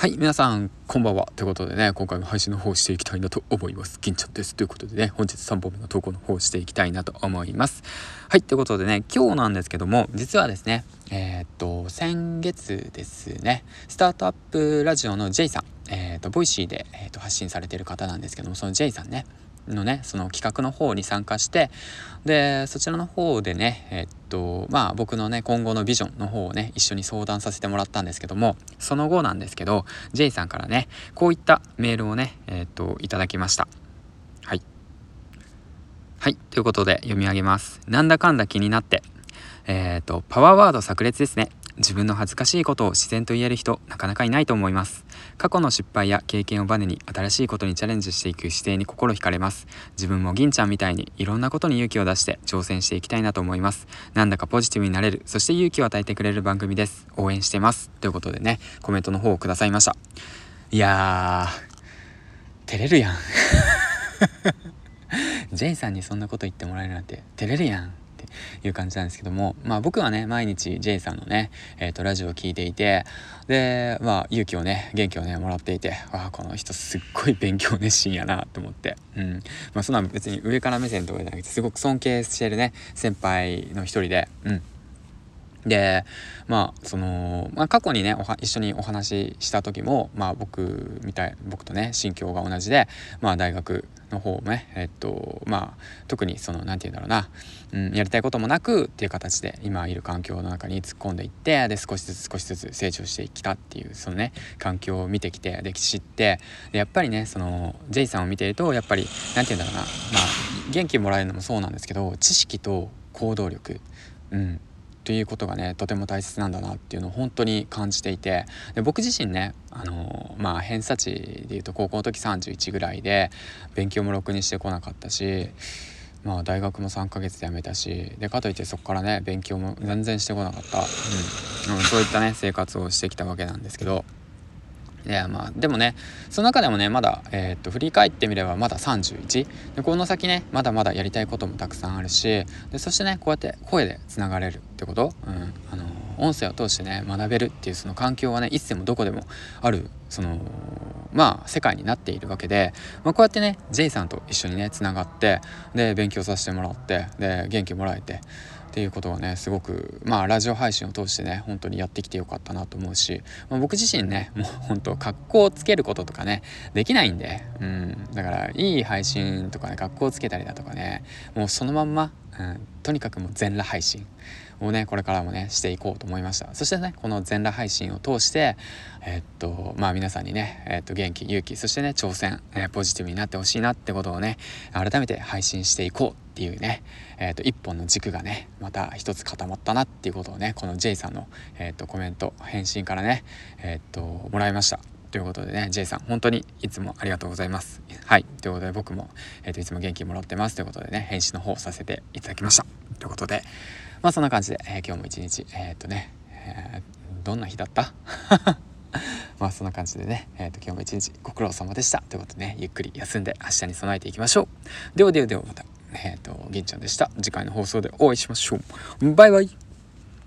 はい、皆さん、こんばんは。ということでね、今回も配信の方していきたいなと思います。銀ちゃんです。ということでね、本日3本目の投稿の方していきたいなと思います。はい、ということでね、今日なんですけども、実はですね、えー、っと、先月ですね、スタートアップラジオの J さん、えー、っと、ボイシーで、えー、っと発信されてる方なんですけども、その J さんね、のねその企画の方に参加してでそちらの方でねえっとまあ僕のね今後のビジョンの方をね一緒に相談させてもらったんですけどもその後なんですけど J さんからねこういったメールをねえっといただきました。はい。はいということで読み上げます。なんだかんだ気になってえっ、とパワーワード炸裂ですね。自分の恥ずかしいことを自然と言える人なかなかいないと思います。過去の失敗や経験をバネに新しいことにチャレンジしていく姿勢に心惹かれます。自分も銀ちゃんみたいにいろんなことに勇気を出して挑戦していきたいなと思います。なんだかポジティブになれるそして勇気を与えてくれる番組です。応援してます。ということでねコメントの方をくださいました。いやー照れるやん。ジェイさんにそんなこと言ってもらえるなんて照れるやん。いう感じなんですけども、まあ僕はね、毎日 J さんのね、えっ、ー、と、ラジオを聴いていて、で、まあ勇気をね、元気をね、もらっていて、ああ、この人すっごい勉強熱心やなと思って、うん。まあそんな別に上から目線とかじゃなくて、すごく尊敬してるね、先輩の一人で、うん。でまあその、まあ、過去にね一緒にお話しした時も、まあ、僕みたい僕とね心境が同じで、まあ、大学の方をねえっとまあ特にその何て言うんだろうな、うん、やりたいこともなくっていう形で今いる環境の中に突っ込んでいってで少しずつ少しずつ成長してきたっていうそのね環境を見てきてで知ってでやっぱりねその J さんを見ているとやっぱり何て言うんだろうなまあ元気もらえるのもそうなんですけど知識と行動力うんということがねとても大切なんだなっていうのを本当に感じていてで僕自身ねあのまあ偏差値でいうと高校の時31ぐらいで勉強もろくにしてこなかったしまあ大学も3ヶ月で辞めたしでかといってそこからね勉強も全然してこなかった、うん、そういったね生活をしてきたわけなんですけどいやまあでもねその中でもねまだ、えー、っと振り返ってみればまだ31でこの先ねまだまだやりたいこともたくさんあるしでそしてねこうやって声でつながれるってこと、うん、あの音声を通してね学べるっていうその環境はねいつでもどこでもあるそのまあ世界になっているわけで、まあ、こうやってね J さんと一緒にねつながってで勉強させてもらってで元気もらえてっていうことはねすごくまあラジオ配信を通してね本当にやってきてよかったなと思うし、まあ、僕自身ねもう本当格好をつけることとかねできないんで、うん、だからいい配信とかね格好をつけたりだとかねもうそのまんま、うん、とにかくもう全裸配信。をねこれからもねしていこうと思いました。そしてねこの全裸配信を通してえ、っとまあ皆さんにね、え、っと元気勇気そしてね挑戦、えー、ポジティブになってほしいなってことをね改めて配信していこうっていうね、えー、と一本の軸がねまた一つ固まったなっていうことをねこの J さんの、えー、とコメント返信からね、えー、ともらいました。ということでね J さん本当にいつもありがとうございます。はいということで僕も、えー、といつも元気もらってますということでね返信の方させていただきました。ということでまあそんな感じで、えー、今日も一日えっ、とね、え、どんな日だった？まあそんな感じでね、えー、と今日も一日ご苦労様でしたということでねゆっくり休んで明日に備えていきましょう。ではではではまた。えっ、ー、と、銀ちゃんでした。次回の放送でお会いしましょう。バイバイ。